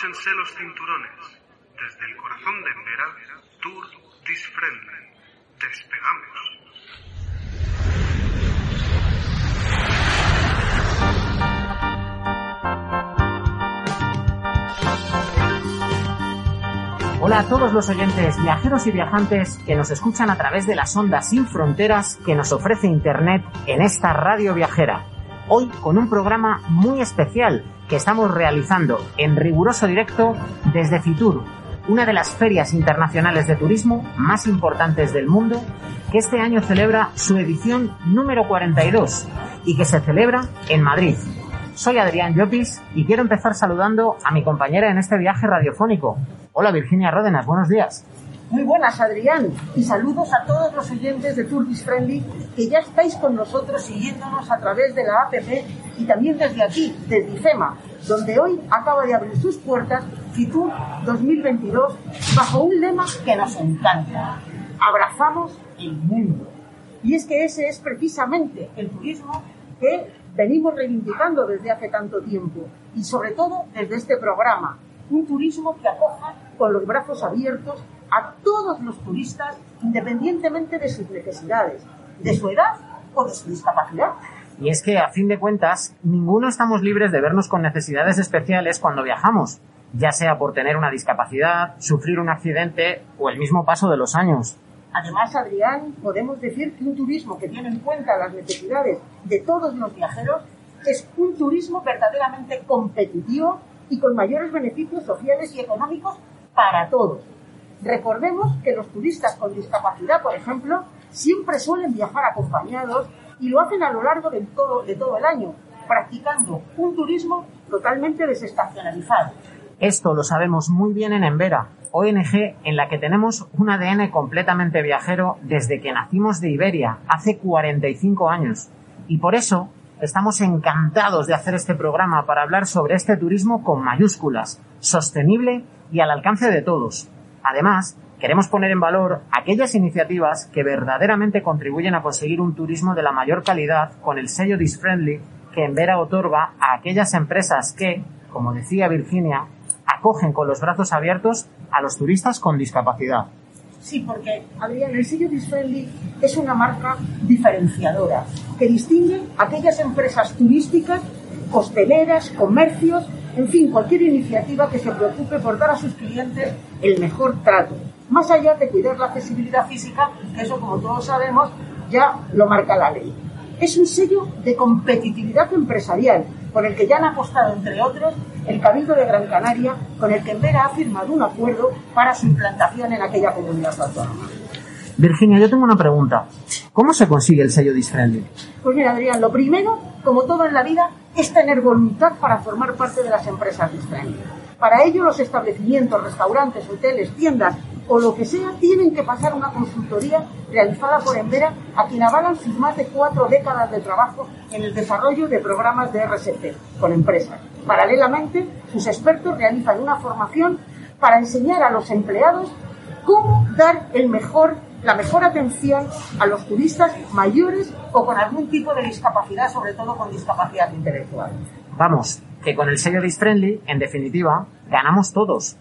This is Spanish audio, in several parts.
Abróchense los cinturones. Desde el corazón de Embera, Tour This Friendly. Despegamos. Hola a todos los oyentes, viajeros y viajantes que nos escuchan a través de las ondas sin fronteras que nos ofrece Internet en esta radio viajera. Hoy con un programa muy especial que estamos realizando en riguroso directo desde Fitur, una de las ferias internacionales de turismo más importantes del mundo, que este año celebra su edición número 42 y que se celebra en Madrid. Soy Adrián Llopis y quiero empezar saludando a mi compañera en este viaje radiofónico. Hola Virginia Ródenas, buenos días. Muy buenas, Adrián, y saludos a todos los oyentes de Turbis Friendly que ya estáis con nosotros siguiéndonos a través de la APP y también desde aquí, desde IFEMA, donde hoy acaba de abrir sus puertas Fitur 2022 bajo un lema que nos encanta. Abrazamos el mundo. Y es que ese es precisamente el turismo que venimos reivindicando desde hace tanto tiempo y sobre todo desde este programa. Un turismo que acoja con los brazos abiertos a todos los turistas independientemente de sus necesidades, de su edad o de su discapacidad. Y es que, a fin de cuentas, ninguno estamos libres de vernos con necesidades especiales cuando viajamos, ya sea por tener una discapacidad, sufrir un accidente o el mismo paso de los años. Además, Adrián, podemos decir que un turismo que tiene en cuenta las necesidades de todos los viajeros es un turismo verdaderamente competitivo y con mayores beneficios sociales y económicos para todos. Recordemos que los turistas con discapacidad, por ejemplo, siempre suelen viajar acompañados y lo hacen a lo largo de todo, de todo el año, practicando un turismo totalmente desestacionalizado. Esto lo sabemos muy bien en Embera, ONG en la que tenemos un ADN completamente viajero desde que nacimos de Iberia, hace 45 años. Y por eso estamos encantados de hacer este programa para hablar sobre este turismo con mayúsculas, sostenible y al alcance de todos. Además, queremos poner en valor aquellas iniciativas que verdaderamente contribuyen a conseguir un turismo de la mayor calidad con el sello Disfriendly que Embera otorga a aquellas empresas que, como decía Virginia, acogen con los brazos abiertos a los turistas con discapacidad. Sí, porque, Adrián, el sello Disfriendly es una marca diferenciadora que distingue a aquellas empresas turísticas, hosteleras, comercios, en fin, cualquier iniciativa que se preocupe por dar a sus clientes el mejor trato. Más allá de cuidar la accesibilidad física, que eso, como todos sabemos, ya lo marca la ley. Es un sello de competitividad empresarial, por el que ya han apostado, entre otros, el Cabildo de Gran Canaria, con el que Embera ha firmado un acuerdo para su implantación en aquella comunidad autónoma. Virginia, yo tengo una pregunta. ¿Cómo se consigue el sello Disfriendly? Pues mira, Adrián, lo primero, como todo en la vida, es tener voluntad para formar parte de las empresas Disfriendly. Para ello, los establecimientos, restaurantes, hoteles, tiendas o lo que sea, tienen que pasar una consultoría realizada por Embera, a quien avalan sus más de cuatro décadas de trabajo en el desarrollo de programas de RSP con empresas. Paralelamente, sus expertos realizan una formación para enseñar a los empleados cómo dar el mejor, la mejor atención a los turistas mayores o con algún tipo de discapacidad, sobre todo con discapacidad intelectual. Vamos, que con el sello Disfriendly, en definitiva, ganamos todos.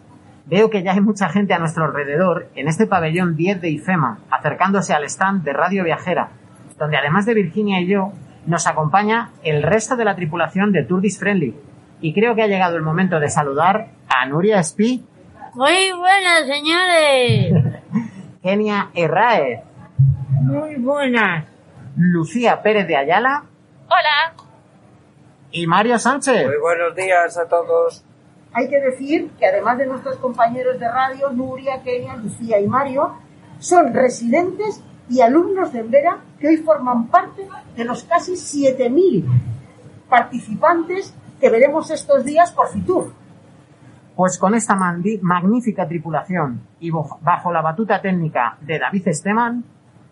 Veo que ya hay mucha gente a nuestro alrededor en este pabellón 10 de IFEMA, acercándose al stand de Radio Viajera, donde además de Virginia y yo, nos acompaña el resto de la tripulación de Tour Friendly. Y creo que ha llegado el momento de saludar a Nuria Espí, Muy buenas, señores. Kenia Herraez, Muy buenas. Lucía Pérez de Ayala Hola. y Mario Sánchez. Muy buenos días a todos. Hay que decir que además de nuestros compañeros de radio, Nuria, Kenia, Lucía y Mario, son residentes y alumnos de Embera que hoy forman parte de los casi 7.000 participantes que veremos estos días por Fitur. Pues con esta magnífica tripulación y bajo la batuta técnica de David Esteban,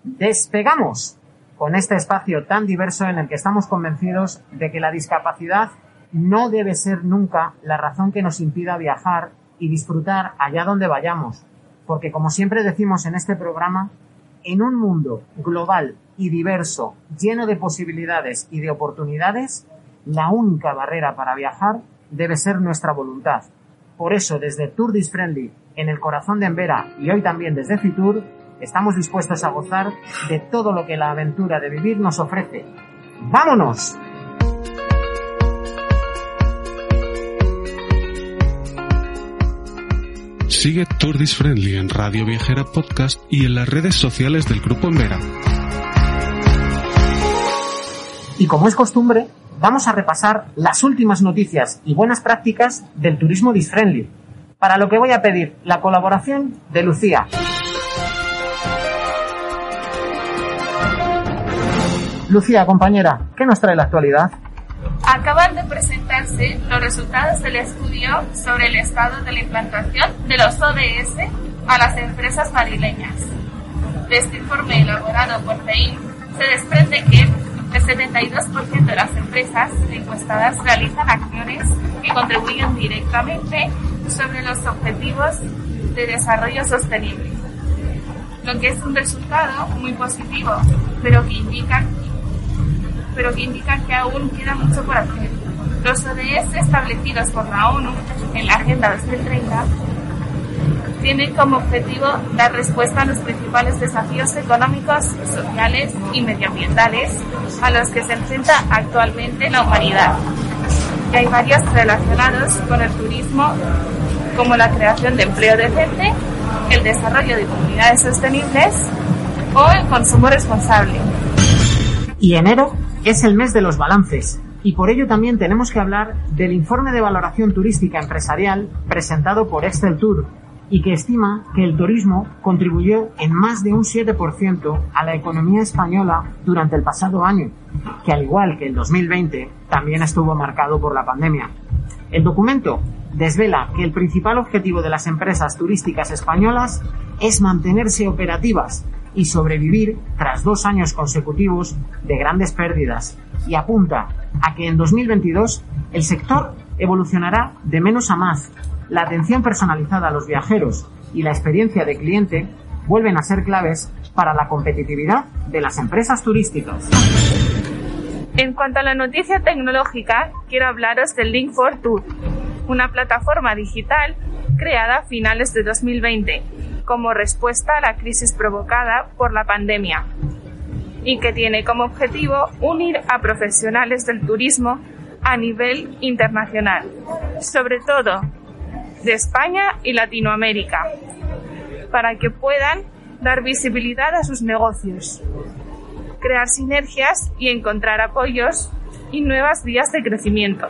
despegamos con este espacio tan diverso en el que estamos convencidos de que la discapacidad no debe ser nunca la razón que nos impida viajar y disfrutar allá donde vayamos, porque como siempre decimos en este programa, en un mundo global y diverso, lleno de posibilidades y de oportunidades, la única barrera para viajar debe ser nuestra voluntad. Por eso, desde Tour Dis Friendly, en el corazón de Embera y hoy también desde Fitur, estamos dispuestos a gozar de todo lo que la aventura de vivir nos ofrece. ¡Vámonos! Sigue Turdis Friendly en Radio Viajera Podcast y en las redes sociales del Grupo Embera. Y como es costumbre, vamos a repasar las últimas noticias y buenas prácticas del turismo disfriendly, para lo que voy a pedir la colaboración de Lucía. Lucía, compañera, ¿qué nos trae la actualidad? Acaban de presentarse los resultados del estudio sobre el estado de la implantación de los ODS a las empresas madrileñas. De este informe elaborado por FEIN se desprende que el 72% de las empresas encuestadas realizan acciones que contribuyen directamente sobre los objetivos de desarrollo sostenible, lo que es un resultado muy positivo, pero que indica pero que indican que aún queda mucho por hacer. Los ODS establecidos por la ONU en la Agenda 2030 tienen como objetivo dar respuesta a los principales desafíos económicos, sociales y medioambientales a los que se enfrenta actualmente la humanidad. Y hay varios relacionados con el turismo, como la creación de empleo decente, el desarrollo de comunidades sostenibles o el consumo responsable. Y enero es el mes de los balances y por ello también tenemos que hablar del informe de valoración turística empresarial presentado por Excel Tour y que estima que el turismo contribuyó en más de un 7% a la economía española durante el pasado año, que al igual que el 2020 también estuvo marcado por la pandemia. El documento desvela que el principal objetivo de las empresas turísticas españolas es mantenerse operativas y sobrevivir tras dos años consecutivos de grandes pérdidas y apunta a que en 2022 el sector evolucionará de menos a más. La atención personalizada a los viajeros y la experiencia de cliente vuelven a ser claves para la competitividad de las empresas turísticas. En cuanto a la noticia tecnológica, quiero hablaros del Link for Tour, una plataforma digital creada a finales de 2020 como respuesta a la crisis provocada por la pandemia y que tiene como objetivo unir a profesionales del turismo a nivel internacional, sobre todo de España y Latinoamérica, para que puedan dar visibilidad a sus negocios, crear sinergias y encontrar apoyos y nuevas vías de crecimiento.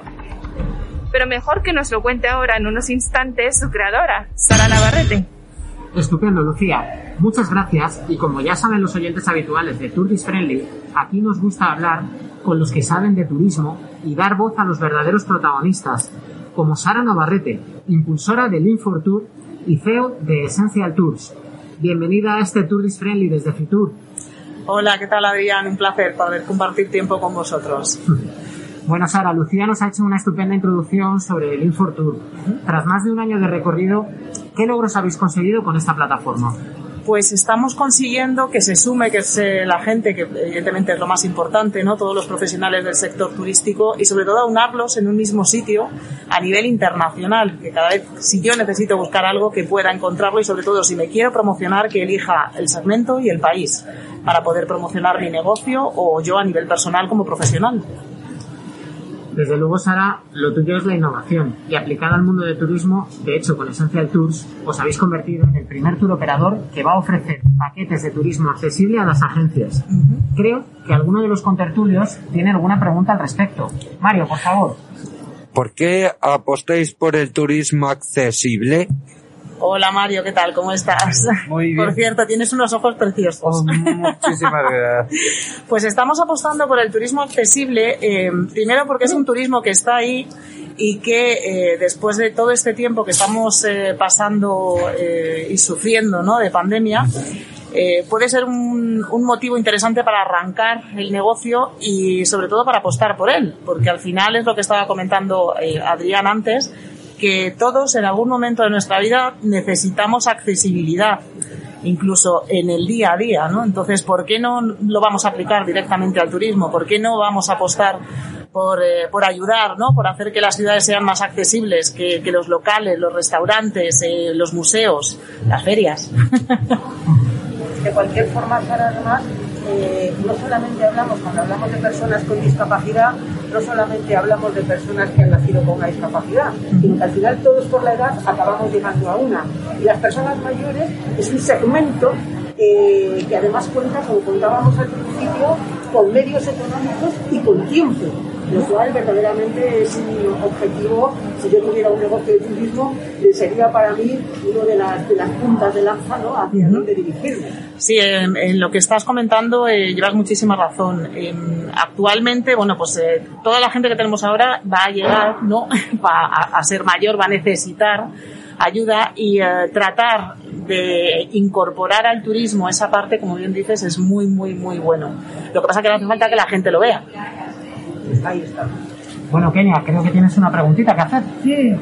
Pero mejor que nos lo cuente ahora en unos instantes su creadora, Sara Navarrete. Estupendo, Lucía. Muchas gracias y como ya saben los oyentes habituales de Tourist Friendly, aquí nos gusta hablar con los que saben de turismo y dar voz a los verdaderos protagonistas, como Sara Navarrete, impulsora del Tour y CEO de Essential Tours. Bienvenida a este Tourist Friendly desde Fitur. Hola, ¿qué tal Adrián? Un placer poder compartir tiempo con vosotros. Bueno, Sara, Lucía nos ha hecho una estupenda introducción sobre el Tour. Tras más de un año de recorrido, ¿qué logros habéis conseguido con esta plataforma? Pues estamos consiguiendo que se sume, que es eh, la gente, que evidentemente es lo más importante, ¿no? Todos los profesionales del sector turístico y sobre todo aunarlos en un mismo sitio a nivel internacional, que cada vez, si yo necesito buscar algo, que pueda encontrarlo y sobre todo si me quiero promocionar, que elija el segmento y el país para poder promocionar mi negocio o yo a nivel personal como profesional. Desde luego, Sara, lo tuyo es la innovación y aplicada al mundo del turismo, de hecho, con Essential Tours, os habéis convertido en el primer tour operador que va a ofrecer paquetes de turismo accesible a las agencias. Creo que alguno de los contertulios tiene alguna pregunta al respecto. Mario, por favor. ¿Por qué apostáis por el turismo accesible? Hola Mario, ¿qué tal? ¿Cómo estás? Muy bien. Por cierto, tienes unos ojos preciosos. Oh, muchísimas gracias. Pues estamos apostando por el turismo accesible, eh, primero porque es un turismo que está ahí y que eh, después de todo este tiempo que estamos eh, pasando y sufriendo ¿no? de pandemia, puede ser un, un, motivo interesante para arrancar el negocio y sobre todo para apostar por él, porque al final es lo que estaba comentando Adrián antes, que todos en algún momento de nuestra vida necesitamos accesibilidad, incluso en el día a día, ¿no? Entonces, ¿por qué no lo vamos a aplicar directamente al turismo? ¿Por qué no vamos a apostar por, eh, por ayudar, ¿no? Por hacer que las ciudades sean más accesibles, que, que los locales, los restaurantes, eh, los museos, las ferias. de cualquier forma, Sara, además, eh, no solamente hablamos, cuando hablamos de personas con discapacidad, no solamente hablamos de personas que han nacido con una discapacidad, sino que al final todos por la edad acabamos llegando a una. Y las personas mayores es un segmento eh, que además cuenta, como contábamos al principio, con medios económicos y con tiempo lo cual verdaderamente es un objetivo, si yo tuviera un negocio de turismo, eh, sería para mí uno de las, de las puntas de lanza ¿no? hacia dónde dirigirme. Sí, en, en, lo que estás comentando eh, llevas muchísima razón. Eh, actualmente, bueno, pues eh, toda la gente que tenemos ahora va a llegar, ¿no? va a, a ser mayor, va a necesitar ayuda y eh, tratar de incorporar al turismo esa parte, como bien dices, es muy, muy, muy bueno. Lo que pasa es que no hace falta que la gente lo vea. Ahí está. Bueno, Kenia, creo que tienes una preguntita que hacer. Sí,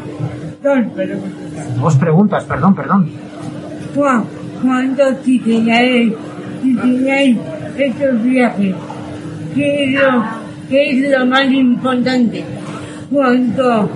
dos preguntas. Dos preguntas, perdón, perdón. Juan, ¿cuánto titularéis estos viajes? ¿Qué es, lo, ¿Qué es lo más importante? ¿Cuánto?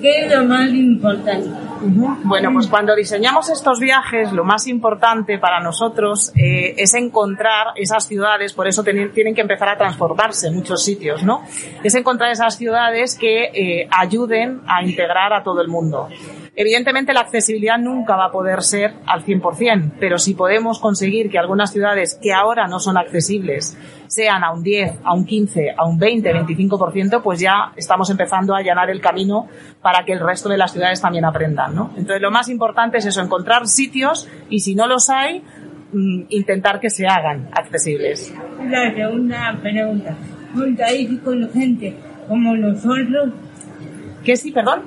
¿Qué es lo más importante? Bueno, pues cuando diseñamos estos viajes, lo más importante para nosotros eh, es encontrar esas ciudades, por eso tienen, que empezar a transformarse en muchos sitios, ¿no? Es encontrar esas ciudades que eh, ayuden a integrar a todo el mundo. Evidentemente la accesibilidad nunca va a poder ser al 100%, pero si podemos conseguir que algunas ciudades que ahora no son accesibles sean a un 10, a un 15, a un 20, 25%, pues ya estamos empezando a allanar el camino para que el resto de las ciudades también aprendan, ¿no? Entonces lo más importante es eso, encontrar sitios y si no los hay, mm, intentar que se hagan accesibles. La segunda pregunta. ¿Contáis con gente como nosotros? ¿Qué sí, perdón?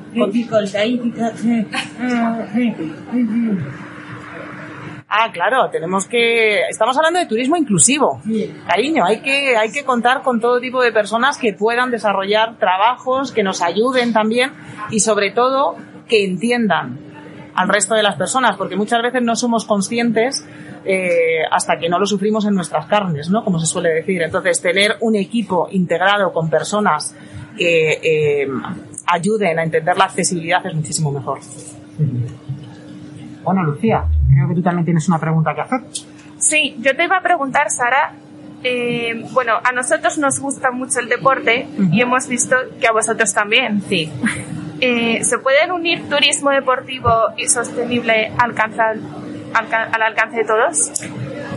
Ah, claro, tenemos que, estamos hablando de turismo inclusivo. Cariño, hay que, hay que contar con todo tipo de personas que puedan desarrollar trabajos, que nos ayuden también y sobre todo que entiendan al resto de las personas, porque muchas veces no somos conscientes eh, hasta que no lo sufrimos en nuestras carnes, ¿no? Como se suele decir. Entonces, tener un equipo integrado con personas que eh, ayuden a entender la accesibilidad es muchísimo mejor. Bueno, Lucía, creo que tú también tienes una pregunta que hacer. Sí, yo te iba a preguntar, Sara. Eh, bueno, a nosotros nos gusta mucho el deporte y hemos visto que a vosotros también. Sí. Eh, ¿Se pueden unir turismo deportivo y sostenible alcanzar, alca- al alcance de todos?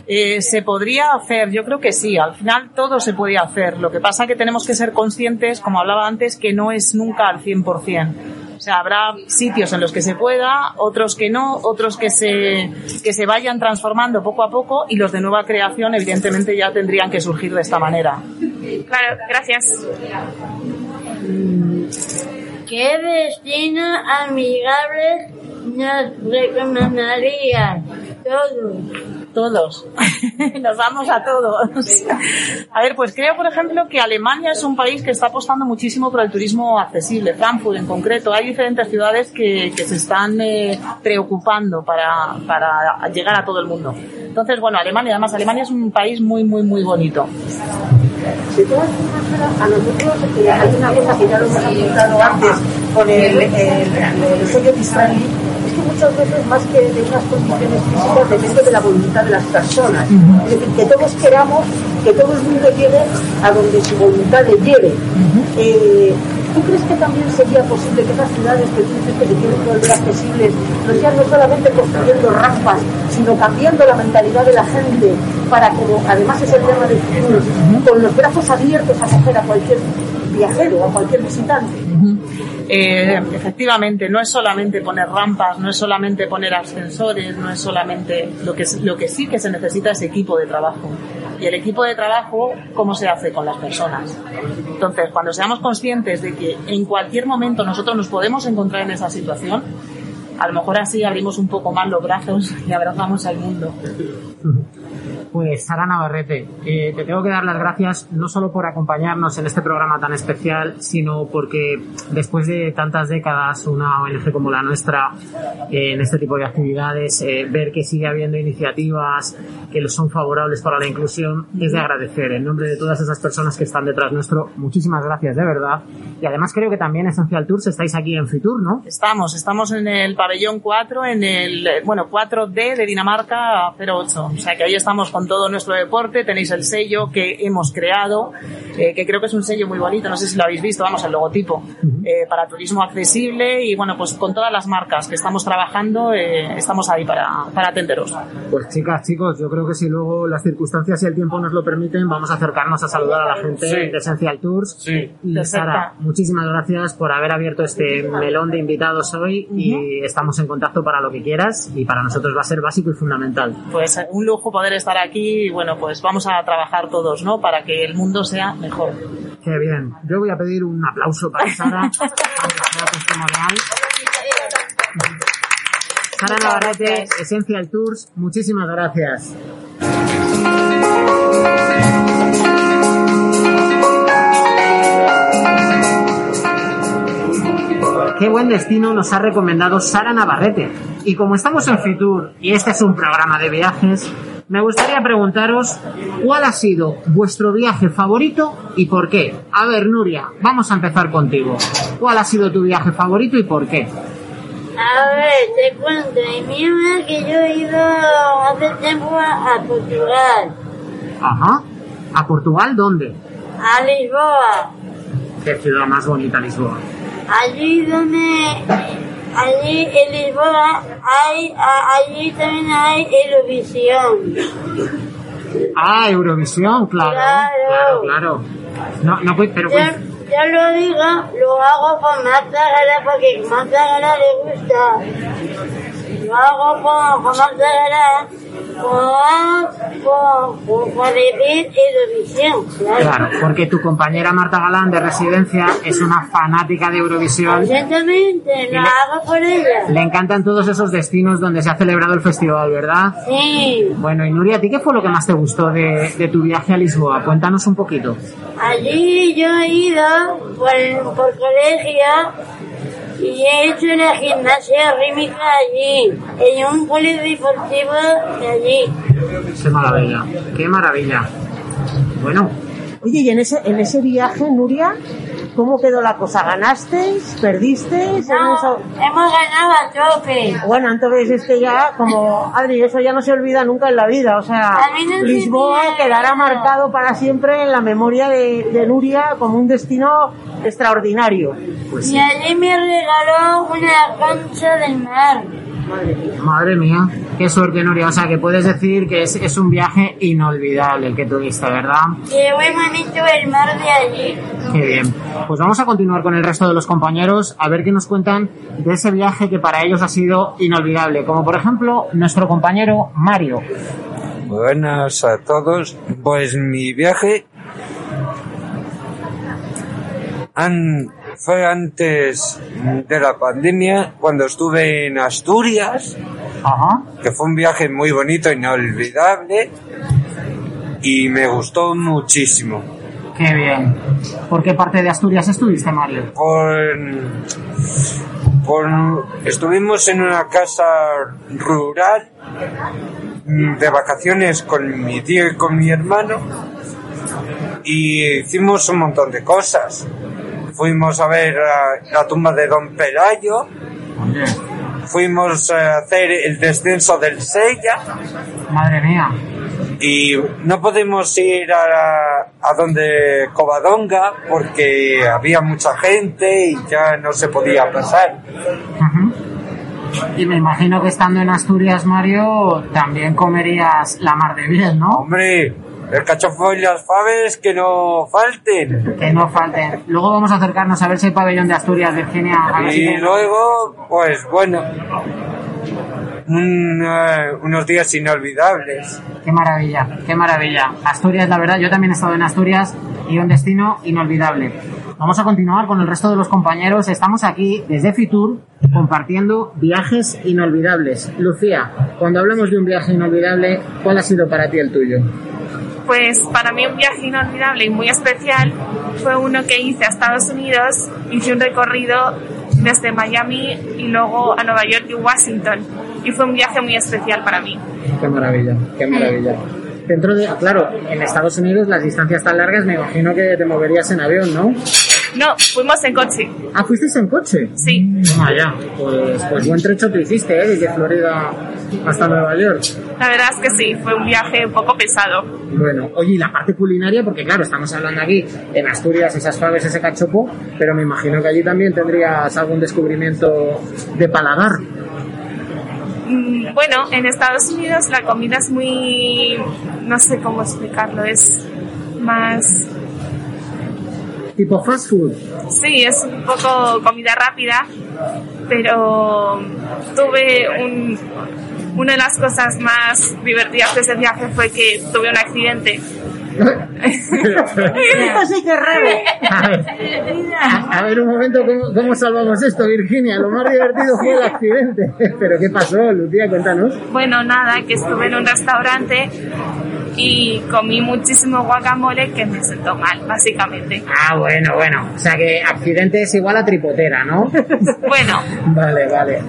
Eh, se podría hacer, yo creo que sí, al final todo se puede hacer. Lo que pasa es que tenemos que ser conscientes, como hablaba antes, que no es nunca al 100%. O sea, habrá sitios en los que se pueda, otros que no, otros que se, que se vayan transformando poco a poco y los de nueva creación evidentemente ya tendrían que surgir de esta manera. Claro, gracias. ¿Qué destinos amigables nos recomendarías? Todos. Todos. Nos vamos a todos. A ver, pues creo, por ejemplo, que Alemania es un país que está apostando muchísimo por el turismo accesible. Frankfurt, en concreto. Hay diferentes ciudades que, que se están eh, preocupando para, para llegar a todo el mundo. Entonces, bueno, Alemania, además, Alemania es un país muy, muy, muy bonito. De todas formas, a nosotros eh, hay una cosa que ya lo hemos apuntado antes con el, el, el sello Disfrali, es que muchas veces más que de unas condiciones físicas depende de la voluntad de las personas. Es decir, que todos queramos que todo el mundo llegue a donde su voluntad le lleve. Eh, ¿Tú crees que también sería posible que esas ciudades que tú dices que se quieren volver accesibles no sean no solamente construyendo rampas, sino cambiando la mentalidad de la gente para, como además es el tema del futuro, con los brazos abiertos a acoger a cualquier viajero, a cualquier visitante? Eh, efectivamente, no es solamente poner rampas, no es solamente poner ascensores, no es solamente lo que lo que sí que se necesita es equipo de trabajo. Y el equipo de trabajo, ¿cómo se hace con las personas? Entonces, cuando seamos conscientes de que en cualquier momento nosotros nos podemos encontrar en esa situación, a lo mejor así abrimos un poco más los brazos y abrazamos al mundo. Pues Sara Navarrete, eh, te tengo que dar las gracias no solo por acompañarnos en este programa tan especial, sino porque después de tantas décadas una ONG como la nuestra eh, en este tipo de actividades, eh, ver que sigue habiendo iniciativas que son favorables para la inclusión es de agradecer. En nombre de todas esas personas que están detrás nuestro, muchísimas gracias de verdad. Y además creo que también Essential Tours estáis aquí en Fitur, ¿no? Estamos, estamos en el pabellón 4, en el, bueno, 4D de Dinamarca 08. O sea que ahí estamos con todo nuestro deporte, tenéis el sello que hemos creado, eh, que creo que es un sello muy bonito, no sé si lo habéis visto, vamos, el logotipo, eh, para turismo accesible y bueno, pues con todas las marcas que estamos trabajando, eh, estamos ahí para, para atenderos. Pues chicas, chicos, yo creo que si luego las circunstancias y el tiempo nos lo permiten, vamos a acercarnos a saludar a la gente Sí. de Essential Tours. Sí. Y Perfecto. Sara, muchísimas gracias por haber abierto este melón de invitados hoy y estamos en contacto para lo que quieras y para nosotros va a ser básico y fundamental. Pues un lujo poder estar aquí y bueno, pues vamos a trabajar todos, ¿no? Para que el mundo sea mejor. Qué bien. Yo voy a pedir un aplauso para Sara. Sara Navarrete, Essential Tours, muchísimas gracias. Qué buen destino nos ha recomendado Sara Navarrete. Y como estamos en Fitur y este es un programa de viajes, me gustaría preguntaros cuál ha sido vuestro viaje favorito y por qué. A ver, Nuria, vamos a empezar contigo. ¿Cuál ha sido tu viaje favorito y por qué? A ver, te cuento, en mi vida que yo he ido hace tiempo a Portugal, Ajá. ¿A Portugal dónde? a Lisboa, Qué ciudad más bonita, Lisboa. allí donde, allí en Lisboa hay, allí también hay Eurovisión. Ah, Eurovisión, claro. Claro, Claro. claro. No, no, pues, pero Yo, pues, yo lo digo, lo hago por Marta Gara porque Marta Gara le gusta. Lo hago por, por Marta Gara por, por, por, por decir Eurovisión, claro. claro, porque tu compañera Marta Galán de residencia es una fanática de Eurovisión. Exactamente, lo le- hago por ella. Le encantan todos esos destinos donde se ha celebrado el festival, ¿verdad? Sí, Bueno, y Nuria, ¿a ti qué fue lo que más te gustó de, de tu viaje a Lisboa? Cuéntanos un poquito. allí yo he ido por, por colegio y he hecho la gimnasia rítmica allí, en un polideportivo de allí. Qué maravilla, qué maravilla. Bueno, Oye, y en ese, en ese viaje, Nuria, ¿cómo quedó la cosa? ¿Ganasteis? ¿Perdisteis? No, hemos ganado a tope. Bueno, entonces es que ya, como Adri, eso ya no se olvida nunca en la vida. O sea, no Lisboa quedará marcado para siempre en la memoria de, de Nuria como un destino extraordinario. pues Y sí. allí me regaló una cancha del mar. Madre mía, qué suerte, Nuria. O sea, que puedes decir que es, es un viaje inolvidable el que tuviste, ¿verdad? Que muy bonito el mar de allí. Qué bien. Pues vamos a continuar con el resto de los compañeros a ver qué nos cuentan de ese viaje que para ellos ha sido inolvidable. Como por ejemplo, nuestro compañero Mario. Buenas a todos. Pues mi viaje an- fue antes de la pandemia, cuando estuve en Asturias, Ajá. que fue un viaje muy bonito, inolvidable, y me gustó muchísimo. Qué bien. ¿Por qué parte de Asturias estuviste, Mario? Por, por- estuvimos en una casa rural mm, de vacaciones con mi tío y con mi hermano y hicimos un montón de cosas. Fuimos a ver la, la tumba de Don Pelayo, fuimos a hacer el descenso del Sella Madre mía. y no podemos ir a, a donde Covadonga porque había mucha gente y ya no se podía pasar. Y me imagino que estando en Asturias, Mario, también comerías la mar de bien, ¿no? Hombre, el cachofo y las faves que no falten. Que no falten. Luego vamos a acercarnos a ver si hay pabellón de Asturias, Virginia. A ver si Y luego, pues bueno, un, eh, unos días inolvidables. Qué maravilla, qué maravilla. Asturias, la verdad, yo también he estado en Asturias y un destino inolvidable. Vamos a continuar con el resto de los compañeros. Estamos aquí desde Fitur compartiendo viajes inolvidables. Lucía, cuando hablamos de un viaje inolvidable, ¿cuál ha sido para ti el tuyo? Pues para mí un viaje inolvidable y muy especial fue uno que hice a Estados Unidos. Hice un recorrido desde Miami y luego a Nueva York y Washington. Y fue un viaje muy especial para mí. Qué maravilla, qué maravilla. Dentro de, claro, en Estados Unidos las distancias tan largas me imagino que te moverías en avión, ¿no? No, fuimos en coche. Ah, ¿fuisteis en coche? Sí. Toma ya, pues, pues buen trecho te hiciste, ¿eh? Desde Florida hasta Nueva York. La verdad es que sí, fue un viaje un poco pesado. Bueno, oye, y la parte culinaria, porque claro, estamos hablando aquí en Asturias, esas faves, ese cachopo, pero me imagino que allí también tendrías algún descubrimiento de paladar. Mm, Bueno, en Estados Unidos la comida es muy... no sé cómo explicarlo, es más... Tipo fast food. Sí, es un poco comida rápida, pero tuve un... Una de las cosas más divertidas de ese viaje fue que tuve un accidente. Esto sí que es raro. A ver, a, a ver un momento, ¿cómo, ¿cómo salvamos esto, Virginia? Lo más divertido fue el accidente. ¿Pero qué pasó, Lucía? Cuéntanos. Bueno, nada, que estuve en un restaurante y comí muchísimo guacamole que me sentó mal, básicamente. Ah, bueno, bueno. O sea que accidente es igual a tripotera, ¿no? Bueno, Vale, vale.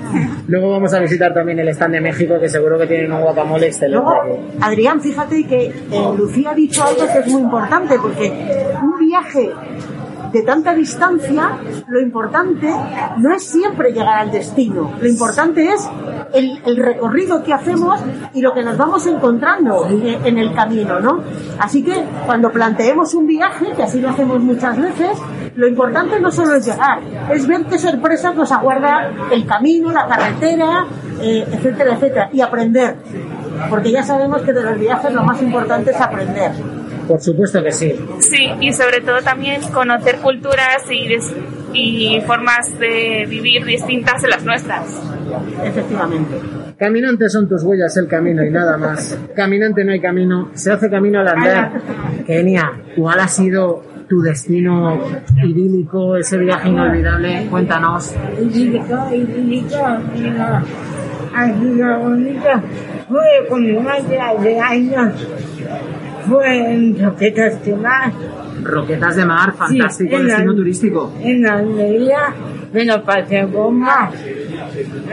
Luego vamos a visitar también el stand de México, que seguro que tienen un guacamole excelente. Luego, Adrián, fíjate que eh, Lucía ha dicho algo que es muy importante, porque un viaje de tanta distancia, lo importante no es siempre llegar al destino, lo importante es el, recorrido que hacemos y lo que nos vamos encontrando en, en el camino, ¿no? Así que cuando planteemos un viaje, que así lo hacemos muchas veces, lo importante no solo es llegar, es ver qué sorpresas nos aguarda el camino, la carretera, eh, etcétera, etcétera, y aprender. Porque ya sabemos que de los viajes lo más importante es aprender. Por supuesto que sí. sí, y sobre todo también conocer culturas y, des- y formas de vivir distintas de las nuestras. Efectivamente. Caminantes son tus huellas el camino y nada más. Caminante no hay camino, se hace camino al andar. Kenia, ¿cuál ha sido tu destino idílico, ese viaje inolvidable? Cuéntanos. idílico, idílico, mira, así lo bonito fue con mi madre de años, fue en Roquetas de Mar, Roquetas de mar, fantástico en la- destino turístico. en la Almería, me lo pasé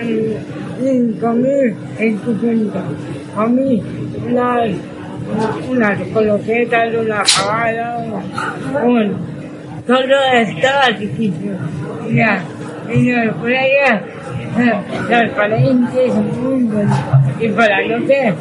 y, y comí estupendo, comí las, unas coloquetas, una cabada, un, todo estaba riquísimo. Mira, y los playas, los palenques, muy bonitos. Y por la noche,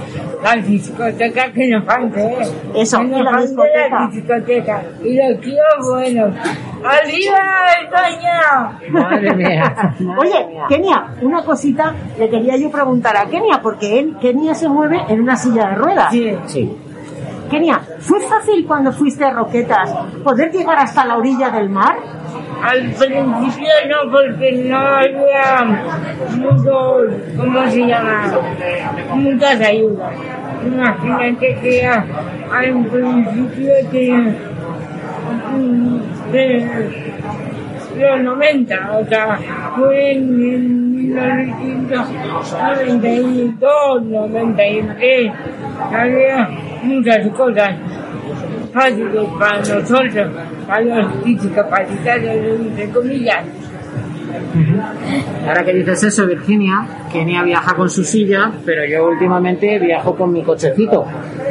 las discotecas que nos faltan, ¿eh? Eso, que y nos las discotecas. Y los tíos buenos. ¡Arriba España! Madre mía. Oye, Kenia, una cosita le quería yo preguntar a Kenia, porque él, Kenia se mueve en una silla de ruedas. Sí. Sí. Kenia, ¿fue fácil cuando fuiste a Roquetas poder llegar hasta la orilla del mar? Al principio no, porque no había muchos, ¿cómo se llama? Muchas ayudas. Imagínate que al principio de, de los 90, o sea, fue en 1992, 93, había muchas cosas fáciles para nosotros, para los discapacitados, entre comillas. Ahora que dices eso, Virginia, Kenia viaja con su silla, pero yo últimamente viajo con mi cochecito.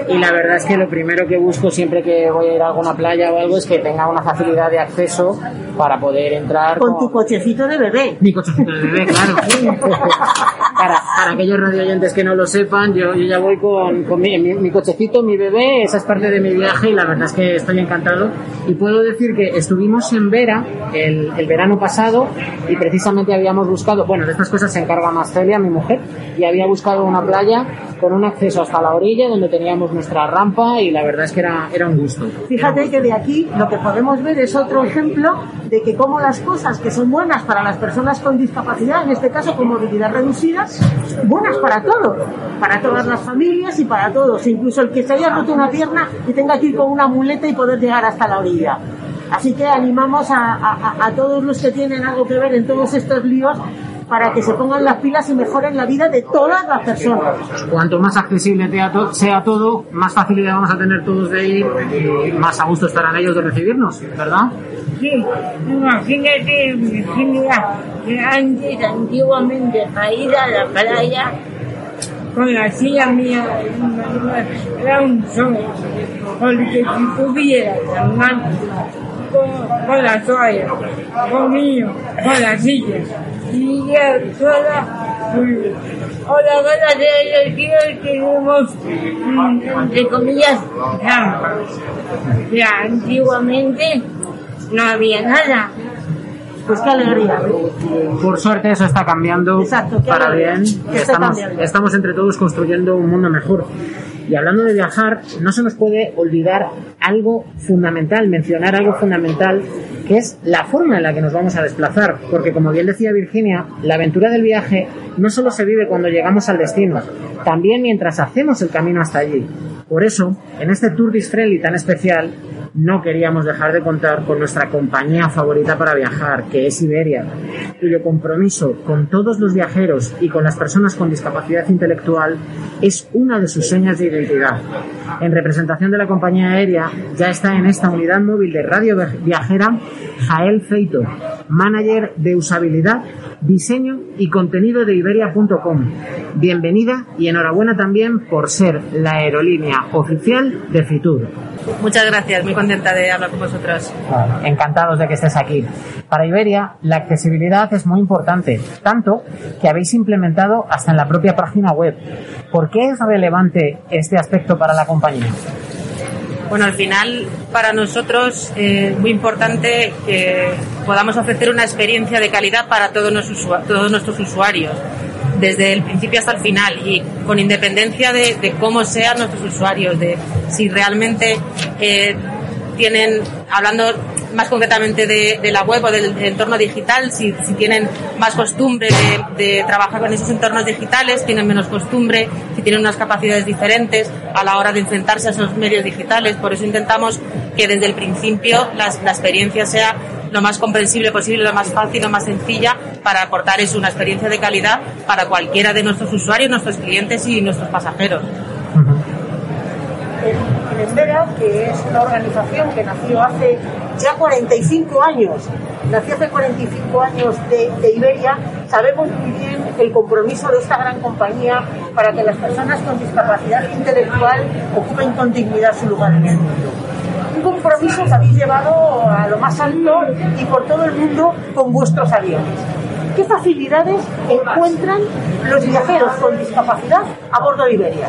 Y la verdad es que lo primero que busco siempre que voy a ir a alguna playa o algo es que tenga una facilidad de acceso para poder entrar Con tu cochecito de bebé. Mi cochecito de bebé, claro. para, para aquellos radioyentes que no lo sepan, yo, yo ya voy con, con mi, mi- mi cochecito, mi bebé, esa es parte de mi viaje y la verdad es que estoy encantado. Y puedo decir que estuvimos en Vera el, el verano pasado y precisamente habíamos buscado, bueno, de estas cosas se encarga más Celia, mi mujer, y había buscado una playa con un acceso hasta la orilla donde teníamos nuestra rampa y la verdad es que era, era un gusto. Fíjate que de aquí lo que podemos ver es otro ejemplo de que como las cosas que son buenas para las personas con discapacidad, en este caso con movilidad reducida, buenas para todo, para todas las familias y para todos, incluso el que se haya roto una pierna y tenga que ir con una muleta y poder llegar hasta la orilla. Así que animamos a- a todos los que tienen algo que ver en todos estos líos para que se pongan las pilas y mejoren la vida de todas las personas. Cuanto más accesible sea to- sea todo, más facilidad vamos a tener todos de ir y más a gusto estarán ellos de recibirnos, ¿verdad? Sí, imagínate, Virginia, que antes, antiguamente, para ir a la playa, con la silla mía, era un show, porque si tuviera la mano con, con la toalla, conmigo, con la silla, y ya sola, pues, ahora gracias a Dios tenemos, entre comillas. Ya antiguamente no había nada. Pues qué alegría. Por suerte eso está cambiando Exacto, para bien. Estamos, estamos entre todos construyendo un mundo mejor. Y hablando de viajar, no se nos puede olvidar algo fundamental, mencionar algo fundamental, que es la forma en la que nos vamos a desplazar. Porque como bien decía Virginia, la aventura del viaje no solo se vive cuando llegamos al destino, también mientras hacemos el camino hasta allí. Por eso, en este Tour Dis Friendly tan especial, no queríamos dejar de contar con nuestra compañía favorita para viajar, que es Iberia, cuyo compromiso con todos los viajeros y con las personas con discapacidad intelectual es una de sus señas de En representación de la compañía aérea ya está en esta unidad móvil de radio viajera Jael Feito, manager de usabilidad, diseño y contenido de Iberia.com. Bienvenida y enhorabuena también por ser la aerolínea oficial de Fitur. Muchas gracias, muy contenta de hablar con vosotros. Encantados de que estés aquí. Para Iberia, la accesibilidad es muy importante, tanto que habéis implementado hasta en la propia página web. ¿Por qué es relevante este aspecto para la compañía? Bueno, al final para nosotros es muy importante que podamos ofrecer una experiencia de calidad para todos, nuestros usua- todos nuestros usuarios, desde el principio hasta el final y con independencia de, cómo sean nuestros usuarios, de si realmente eh, tienen, hablando más concretamente de, la web o del entorno digital, si, si tienen más costumbre de, de trabajar con esos entornos digitales, tienen menos costumbre, si tienen unas capacidades diferentes a la hora de enfrentarse a esos medios digitales. Por eso intentamos que desde el principio las- la experiencia sea lo más comprensible posible, lo más fácil, lo más sencilla para aportar eso, una experiencia de calidad para cualquiera de nuestros usuarios, nuestros clientes y nuestros pasajeros. en en Embera, que es una organización que nació hace ya 45 años, nació hace 45 años de Iberia, sabemos muy bien el compromiso de esta gran compañía para que las personas con discapacidad intelectual ocupen con dignidad su lugar en el mundo. Un compromiso que habéis llevado a lo más alto y por todo el mundo con vuestros aviones. ¿Qué facilidades encuentran los viajeros con discapacidad a bordo de Iberia?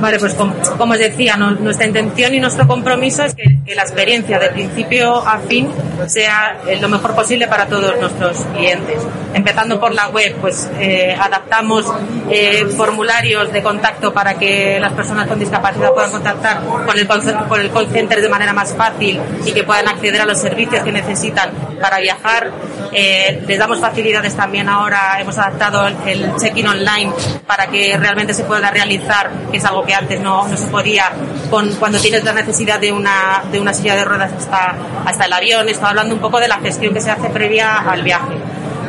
Vale, pues com- como, os decía, nuestra intención y nuestro compromiso es que, la experiencia de principio a fin sea eh, lo mejor posible para todos nuestros clientes. Empezando por la web, pues eh, adaptamos eh, formularios de contacto para que las personas con discapacidad puedan contactar con el, con el call center de manera más fácil y que puedan acceder a los servicios que necesitan para viajar. Eh, les damos facilidades también ahora, hemos adaptado el- check-in online para que realmente se pueda realizar, que es algo que antes no, no se podía con, cuando tienes la necesidad de una, de una silla de ruedas hasta, hasta el avión. Estoy hablando un poco de la gestión que se hace previa al viaje.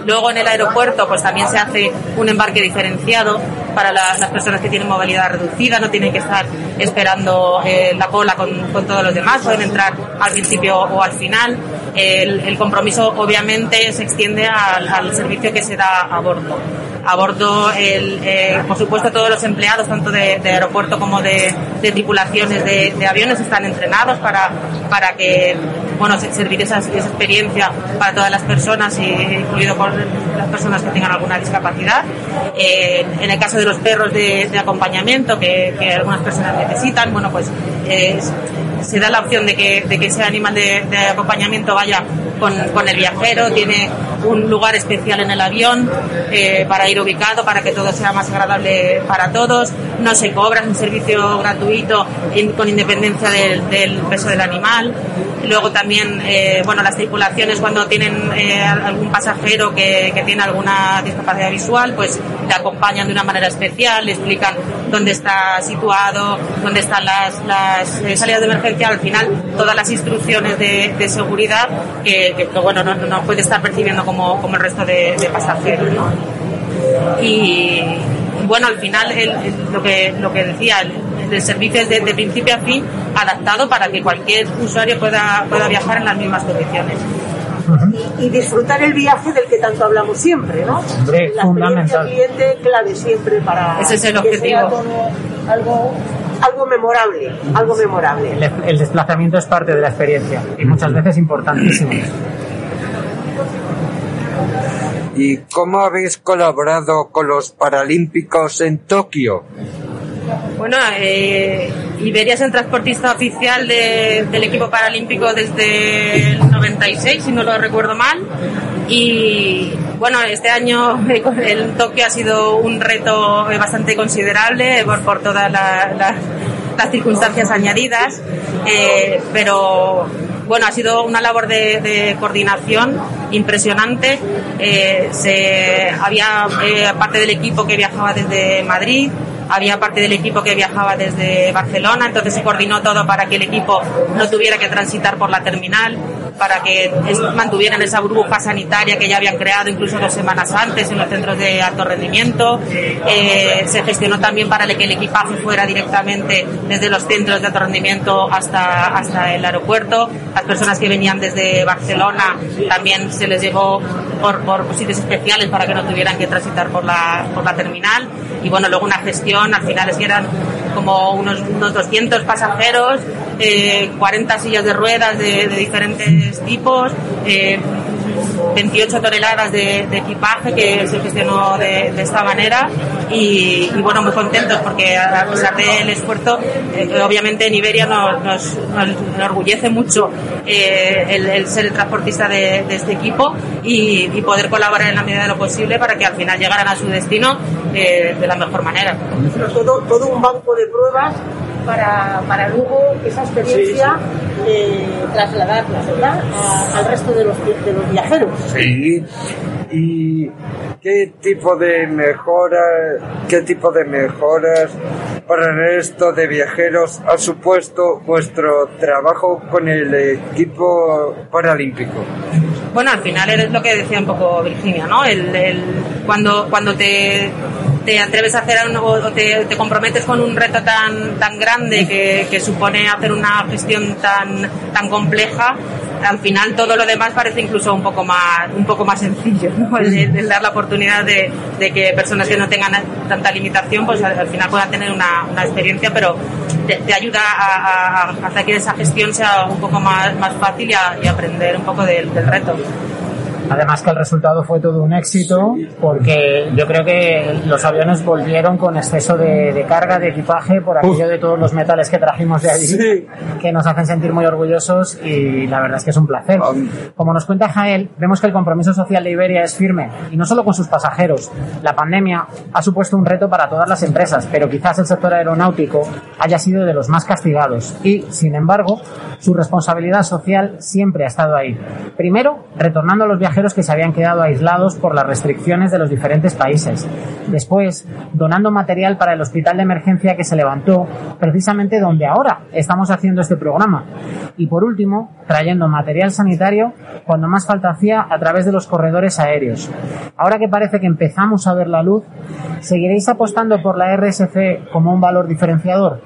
Luego en el aeropuerto pues también se hace un embarque diferenciado para la- las personas que tienen movilidad reducida, no tienen que estar esperando eh, la cola con, con todos los demás, pueden entrar al principio o al final. El, el compromiso obviamente se extiende al, al servicio que se da a bordo. A bordo, el, eh, por supuesto, todos los empleados, tanto de, de aeropuerto como de, de tripulaciones de, de aviones, están entrenados para, para que, bueno, se- servir esa, esa experiencia para todas las personas, incluido por las personas que tengan alguna discapacidad. Eh, en el caso de los perros de, de acompañamiento, que, que algunas personas necesitan, bueno, pues eh, se da la opción de que, de que ese animal de, de acompañamiento vaya con, con el viajero, tiene un lugar especial en el avión eh, para ir ubicado, para que todo sea más agradable para todos. No se cobra, es un servicio gratuito in- con independencia del, del peso del animal. Luego también, eh, bueno, las tripulaciones cuando tienen eh, algún pasajero que, que tiene alguna discapacidad visual, pues le acompañan de una manera especial, le explican dónde está situado, dónde están las, las eh, salidas de emergencia, al final todas las instrucciones de, de seguridad que, que, que, bueno, no, no puede estar percibiendo como, como el resto de, de pasajeros. ¿no? Y bueno, al final el- el- lo, que, lo que decía, el, el servicio es de, de principio a fin adaptado para que cualquier usuario pueda, pueda viajar en las mismas condiciones. y disfrutar el viaje del que tanto hablamos siempre, ¿no? Hombre, la fundamental. experiencia cliente clave siempre para Ese es el que sea objetivo. todo algo algo memorable, algo memorable. El, el desplazamiento es parte de la experiencia y muchas veces importantísimo. ¿Y cómo habéis colaborado con los Paralímpicos en Tokio? Bueno, eh, Iberia es el transportista oficial de- del equipo paralímpico desde el 96, si no lo recuerdo mal. Y bueno, este año el Tokio ha sido un reto bastante considerable por, todas la- la- las circunstancias añadidas, eh, pero bueno, ha sido una labor de, coordinación impresionante. Eh, había eh, parte del equipo que viajaba desde Madrid, había parte del equipo que viajaba desde Barcelona, entonces se coordinó todo para que el equipo no tuviera que transitar por la terminal, para que mantuvieran esa burbuja sanitaria que ya habían creado incluso dos semanas antes en los centros de alto rendimiento. Eh, se gestionó también para que el equipaje fuera directamente desde los centros de alto rendimiento hasta, hasta el aeropuerto. Las personas que venían desde Barcelona también se les llevó por, por sitios especiales para que no tuvieran que transitar por la, por la terminal. Y bueno, luego una gestión, al final es que eran como unos, unos 200 pasajeros, eh, 40 sillas de ruedas de, diferentes tipos, eh, 28 toneladas de, equipaje que se gestionó de, esta manera y, bueno, muy contentos porque a pesar del esfuerzo, eh, obviamente en Iberia nos, nos, nos enorgullece mucho eh, el, ser el transportista de, este equipo y, poder colaborar en la medida de lo posible para que al final llegaran a su destino eh, de la mejor manera. Todo, todo un banco de pruebas para, para luego esa experiencia eh, trasladarla ¿verdad? A- al resto de los, de los viajeros. Sí. ¿Y qué tipo de mejoras, qué tipo de mejoras para el resto de viajeros ha supuesto vuestro trabajo con el equipo paralímpico? Bueno, al final es lo que decía un poco Virginia, ¿no? El, el- cuando, cuando te, te atreves a hacer un- o te, te comprometes con un reto tan, tan grande que, supone hacer una gestión tan, tan compleja, al final todo lo demás parece incluso un poco más, un poco más sencillo, ¿no? El, dar la oportunidad de, de que personas que no tengan tanta limitación, pues al, al final puedan tener una, una experiencia, pero te, ayuda a, hacer que esa gestión sea un poco más, más fácil y, a- aprender un poco del, del reto. Además que el resultado fue todo un éxito porque yo creo que los aviones volvieron con exceso de, de carga, de equipaje, por aquello de todos los metales que trajimos de allí, Sí. que nos hacen sentir muy orgullosos y la verdad es que es un placer. Como nos cuenta Jael, vemos que el compromiso social de Iberia es firme y no solo con sus pasajeros. La pandemia ha supuesto un reto para todas las empresas, pero quizás el sector aeronáutico haya sido de los más castigados y, sin embargo, su responsabilidad social siempre ha estado ahí. Primero, retornando a los que se habían quedado aislados por las restricciones de los diferentes países. Después, donando material para el hospital de emergencia que se levantó precisamente donde ahora estamos haciendo este programa. Y por último, trayendo material sanitario cuando más falta hacía a través de los corredores aéreos. Ahora que parece que empezamos a ver la luz, ¿seguiréis apostando por la RSC como un valor diferenciador?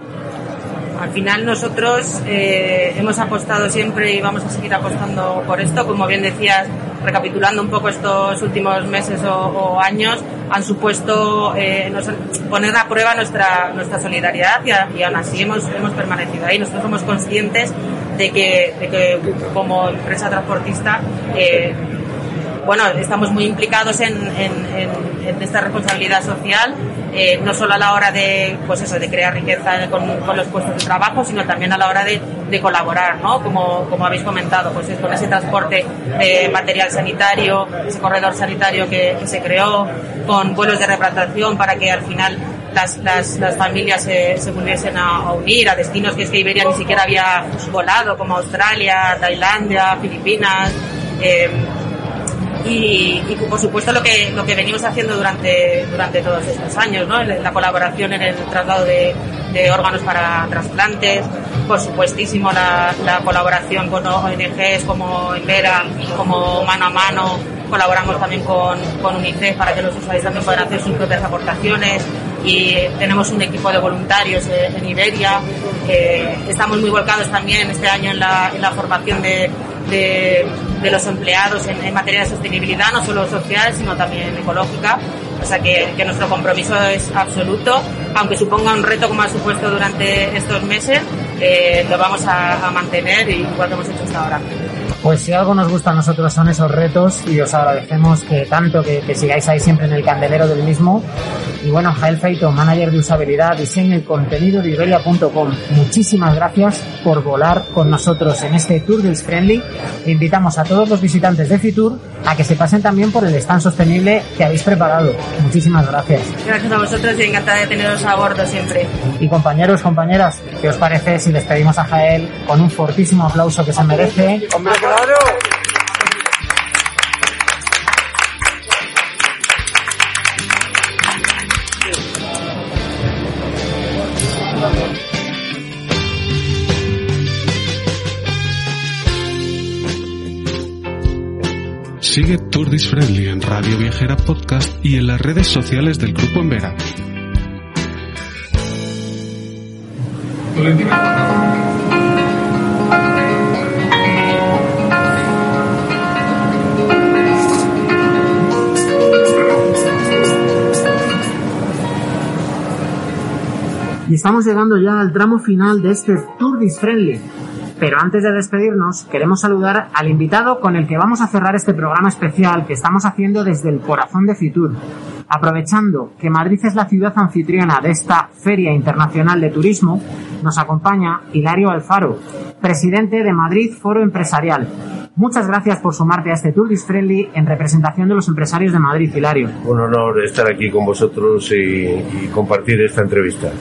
Al final nosotros eh, hemos apostado siempre y vamos a seguir apostando por esto. Como bien decías, recapitulando un poco estos últimos meses o, años, han supuesto eh, poner a prueba nuestra, nuestra solidaridad y aún así hemos, hemos permanecido ahí. Nosotros somos conscientes de que, de que como empresa transportista eh, bueno, estamos muy implicados en, esta responsabilidad social, eh, no solo a la hora de, pues eso, de crear riqueza con, los puestos de trabajo, sino también a la hora de, colaborar, ¿no? Como, como habéis comentado, pues es con ese transporte de material sanitario, ese corredor sanitario que, se creó, con vuelos de replantación para que al final las, las, las familias se, se volviesen a, a, unir a destinos que es que Iberia ni siquiera había volado, como Australia, Tailandia, Filipinas. Eh, y, y, por supuesto lo que lo que venimos haciendo durante durante todos estos años no la colaboración en el traslado de, de órganos para trasplantes por supuestísimo la, la, colaboración con ONGs como Invera como Mano a Mano colaboramos también con, con UNICEF para que los usuarios también puedan hacer sus propias aportaciones y tenemos un equipo de voluntarios en Iberia. Eh, estamos muy volcados también este año en la, en la formación de, de, los empleados en, materia de sostenibilidad, no solo social, sino también ecológica. O sea que, nuestro compromiso es absoluto, aunque suponga un reto como ha supuesto durante estos meses, eh, lo vamos a mantener igual que hemos hecho hasta ahora. Pues si algo nos gusta a nosotros son esos retos y os agradecemos que tanto que, que sigáis ahí siempre en el candelero del mismo. Y bueno, Jael Feito, manager de usabilidad, diseño y contenido de Iberia.com. Muchísimas gracias por volar con nosotros en este Tour del Friendly. Invitamos a todos los visitantes de Fitur a que se pasen también por el stand sostenible que habéis preparado. Muchísimas gracias. Gracias a vosotros y encantada de teneros a bordo siempre. Y compañeros, compañeras, ¿qué os parece si despedimos a Jael con un fortísimo aplauso que se merece? ¡Hombre, Sigue Tourdis Friendly en Radio Viajera Podcast y en las redes sociales del Grupo Envera. Y estamos llegando ya al tramo final de este Tourdis Friendly. Pero antes de despedirnos, queremos saludar al invitado con el que vamos a cerrar este programa especial que estamos haciendo desde el corazón de Fitur. Aprovechando que Madrid es la ciudad anfitriona de esta Feria Internacional de Turismo, nos acompaña Hilario Alfaro, presidente de Madrid Foro Empresarial. Muchas gracias por sumarte a este Tourist Friendly en representación de los empresarios de Madrid, Hilario. Un honor estar aquí con vosotros y, y compartir esta entrevista.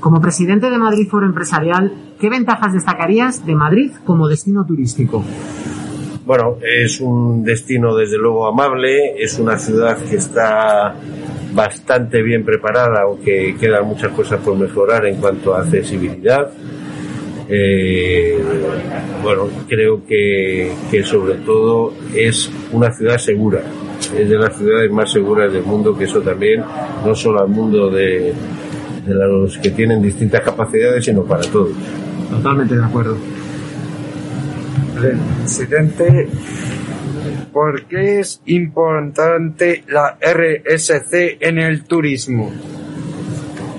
Como presidente de Madrid Foro Empresarial, ¿qué ventajas destacarías de Madrid como destino turístico? Bueno, es un destino desde luego amable, es una ciudad que está bastante bien preparada, aunque quedan muchas cosas por mejorar en cuanto a accesibilidad. Eh, bueno, creo que, que sobre todo es una ciudad segura, es de las ciudades más seguras del mundo, que eso también, no solo al mundo de, de los que tienen distintas capacidades, sino para todos. Totalmente de acuerdo. Presidente, ¿por qué es importante la RSC en el turismo?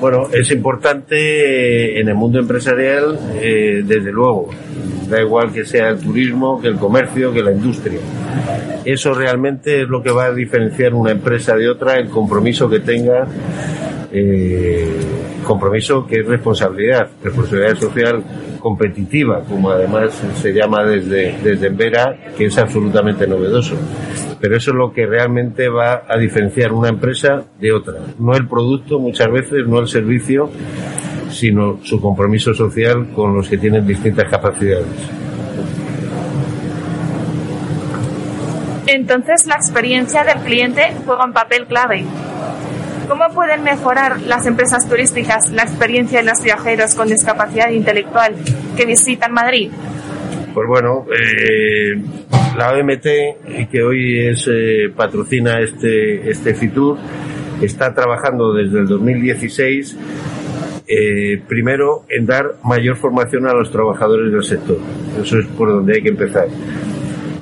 Bueno, es importante en el mundo empresarial, eh, desde luego. Da igual que sea el turismo, que el comercio, que la industria. Eso realmente es lo que va a diferenciar una empresa de otra, el compromiso que tenga eh, compromiso que es responsabilidad, responsabilidad social competitiva, como además se llama desde, desde Envera, que es absolutamente novedoso. Pero eso es lo que realmente va a diferenciar una empresa de otra. No el producto muchas veces, no el servicio, sino su compromiso social con los que tienen distintas capacidades. Entonces la experiencia del cliente juega un papel clave. ¿Cómo pueden mejorar las empresas turísticas la experiencia de los viajeros con discapacidad intelectual que visitan Madrid? Pues bueno, eh, la OMT, que hoy es eh, patrocina este, este FITUR, está trabajando desde el 2016 eh, primero en dar mayor formación a los trabajadores del sector. Eso es por donde hay que empezar.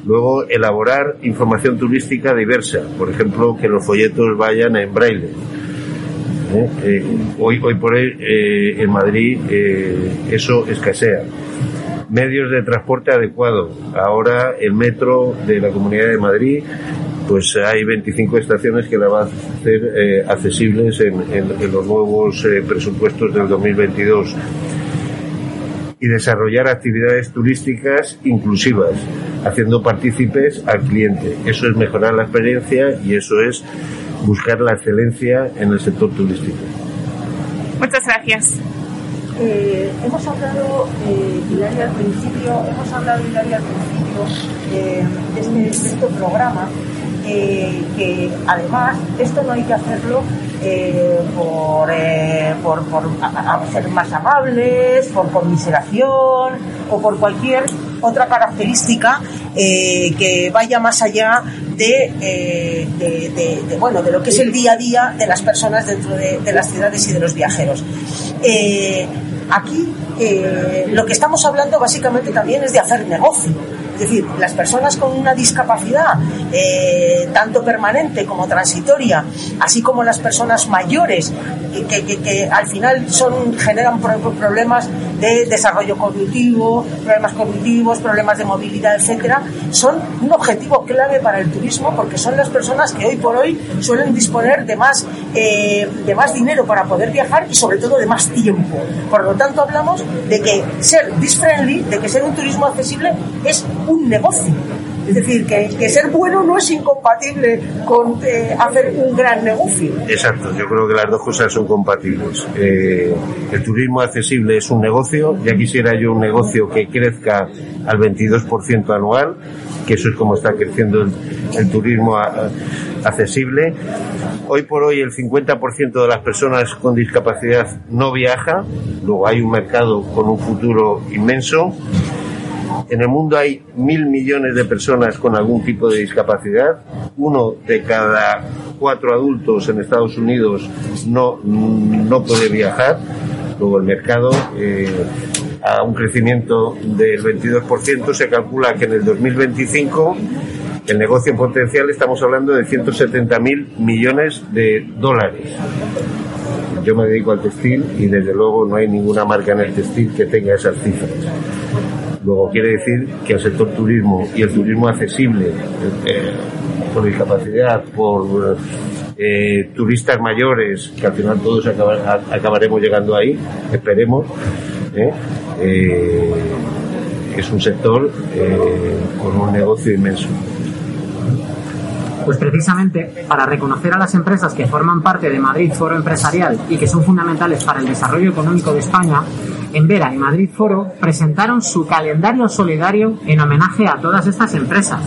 Luego, elaborar información turística diversa. Por ejemplo, que los folletos vayan en braille. ¿Eh? Eh, hoy, hoy por hoy eh, en Madrid eso escasea. Medios de transporte adecuados. Ahora el metro de la Comunidad de Madrid, pues hay 25 estaciones que la va a hacer eh, accesibles en, en- los nuevos eh, presupuestos del 2022 y desarrollar actividades turísticas inclusivas, haciendo partícipes al cliente. Eso es mejorar la experiencia y eso es buscar la excelencia en el sector turístico. Muchas gracias. Eh, hemos hablado, eh, Hilaria, al principio, hemos hablado, Hilaria, al principio eh, de, este, de este programa, eh, que además esto no hay que hacerlo por, por, por ser más amables, por conmiseración o por cualquier otra característica eh, que vaya más allá de, eh, de- bueno, de lo que es el día a día de las personas dentro de, las ciudades y de los viajeros. Eh, aquí lo que estamos hablando básicamente también es de hacer negocio. Es decir, las personas con una discapacidad, tanto permanente como transitoria, así como las personas mayores, que, que- que- al final son, generan pro- problemas de desarrollo cognitivo, problemas cognitivos, problemas de movilidad, etcétera, son un objetivo clave para el turismo porque son las personas que hoy por hoy suelen disponer de más, eh, de más dinero para poder viajar y sobre todo de más tiempo. Por lo tanto, hablamos de que ser dis-friendly, de que ser un turismo accesible es un negocio. Es decir, que, que ser bueno no es incompatible con eh, hacer un gran negocio. Exacto, yo creo que las dos cosas son compatibles. Eh, el turismo accesible es un negocio, ya quisiera yo un negocio que crezca al 22% anual, que eso es como está creciendo el, el turismo a- a- accesible. Hoy por hoy el 50% de las personas con discapacidad no viaja, luego hay un mercado con un futuro inmenso. En el mundo hay mil millones de personas con algún tipo de discapacidad. Uno de cada cuatro adultos en Estados Unidos no, no puede viajar. Luego el mercado, eh, a un crecimiento del 22%, se calcula que en el 2025 el negocio en potencial estamos hablando de 170 mil millones de dólares. Yo me dedico al textil y desde luego no hay ninguna marca en el textil que tenga esas cifras. Luego quiere decir que el sector turismo y el turismo accesible eh, por discapacidad, por eh, turistas mayores, que al final todos acabaremos llegando ahí, esperemos, ¿eh? Eh, es un sector con un negocio inmenso. Pues precisamente para reconocer a las empresas que forman parte de Madrid Foro Empresarial y que son fundamentales para el desarrollo económico de España, en Vera y Madrid Foro presentaron su calendario solidario en homenaje a todas estas empresas.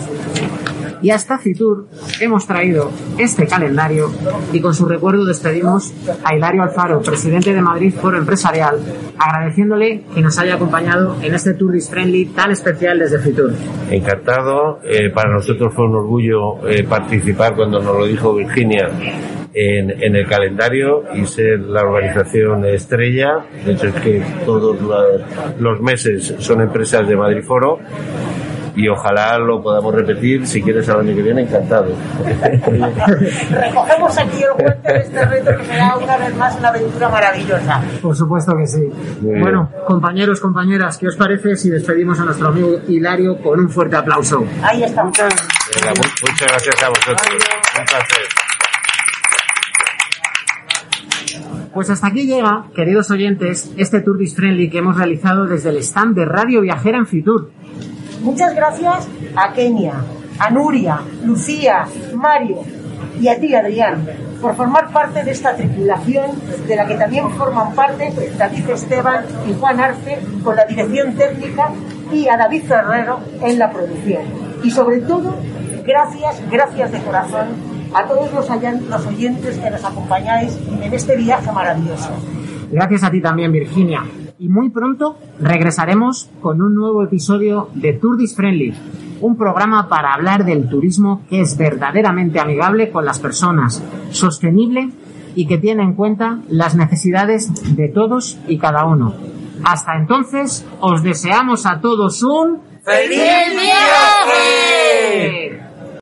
Y hasta Fitur hemos traído este calendario y con su recuerdo despedimos a Hilario Alfaro, presidente de Madrid Foro Empresarial, agradeciéndole que nos haya acompañado en este Tourist Friendly tan especial desde Fitur. Encantado. Eh, para nosotros fue un orgullo eh, participar cuando nos lo dijo Virginia en, en el calendario y ser la organización estrella. De hecho es que todos los meses son empresas de Madrid Foro y ojalá lo podamos repetir. Si quieres al año que viene, encantado. Recogemos aquí el guante de este reto que será una vez más una aventura maravillosa. Por supuesto que sí. Muy bien. Bueno, compañeros, compañeras, ¿qué os parece si despedimos a nuestro amigo Hilario con un fuerte aplauso? Ahí está. Venga, mu- muchas gracias a vosotros. Un placer. Pues hasta aquí llega, queridos oyentes, este Tourist Friendly que hemos realizado desde el stand de Radio Viajera en Fitur. Muchas gracias a Kenia, a Nuria, Lucía, Mario y a ti, Adrián, por formar parte de esta tripulación de la que también forman parte David Esteban y Juan Arce con la dirección técnica y a David Ferrero en la producción. Y sobre todo, gracias, gracias de corazón a todos los, los oyentes que nos acompañáis en este viaje maravilloso. Gracias a ti también, Virginia. Y muy pronto regresaremos con un nuevo episodio de Tourist Friendly, un programa para hablar del turismo que es verdaderamente amigable con las personas, sostenible y que tiene en cuenta las necesidades de todos y cada uno. Hasta entonces, os deseamos a todos un ¡Feliz viaje!